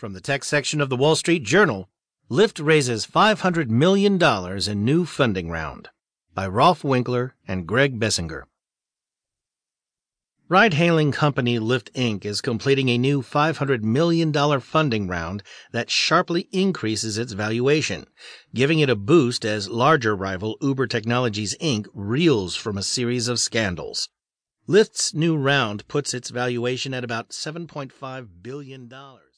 From the tech section of the Wall Street Journal, Lyft raises $500 million in new funding round by Rolfe Winkler and Greg Bensinger. Ride hailing company Lyft Inc. is completing a new $500 million funding round that sharply increases its valuation, giving it a boost as larger rival Uber Technologies Inc. reels from a series of scandals. Lyft's new round puts its valuation at about $7.5 billion.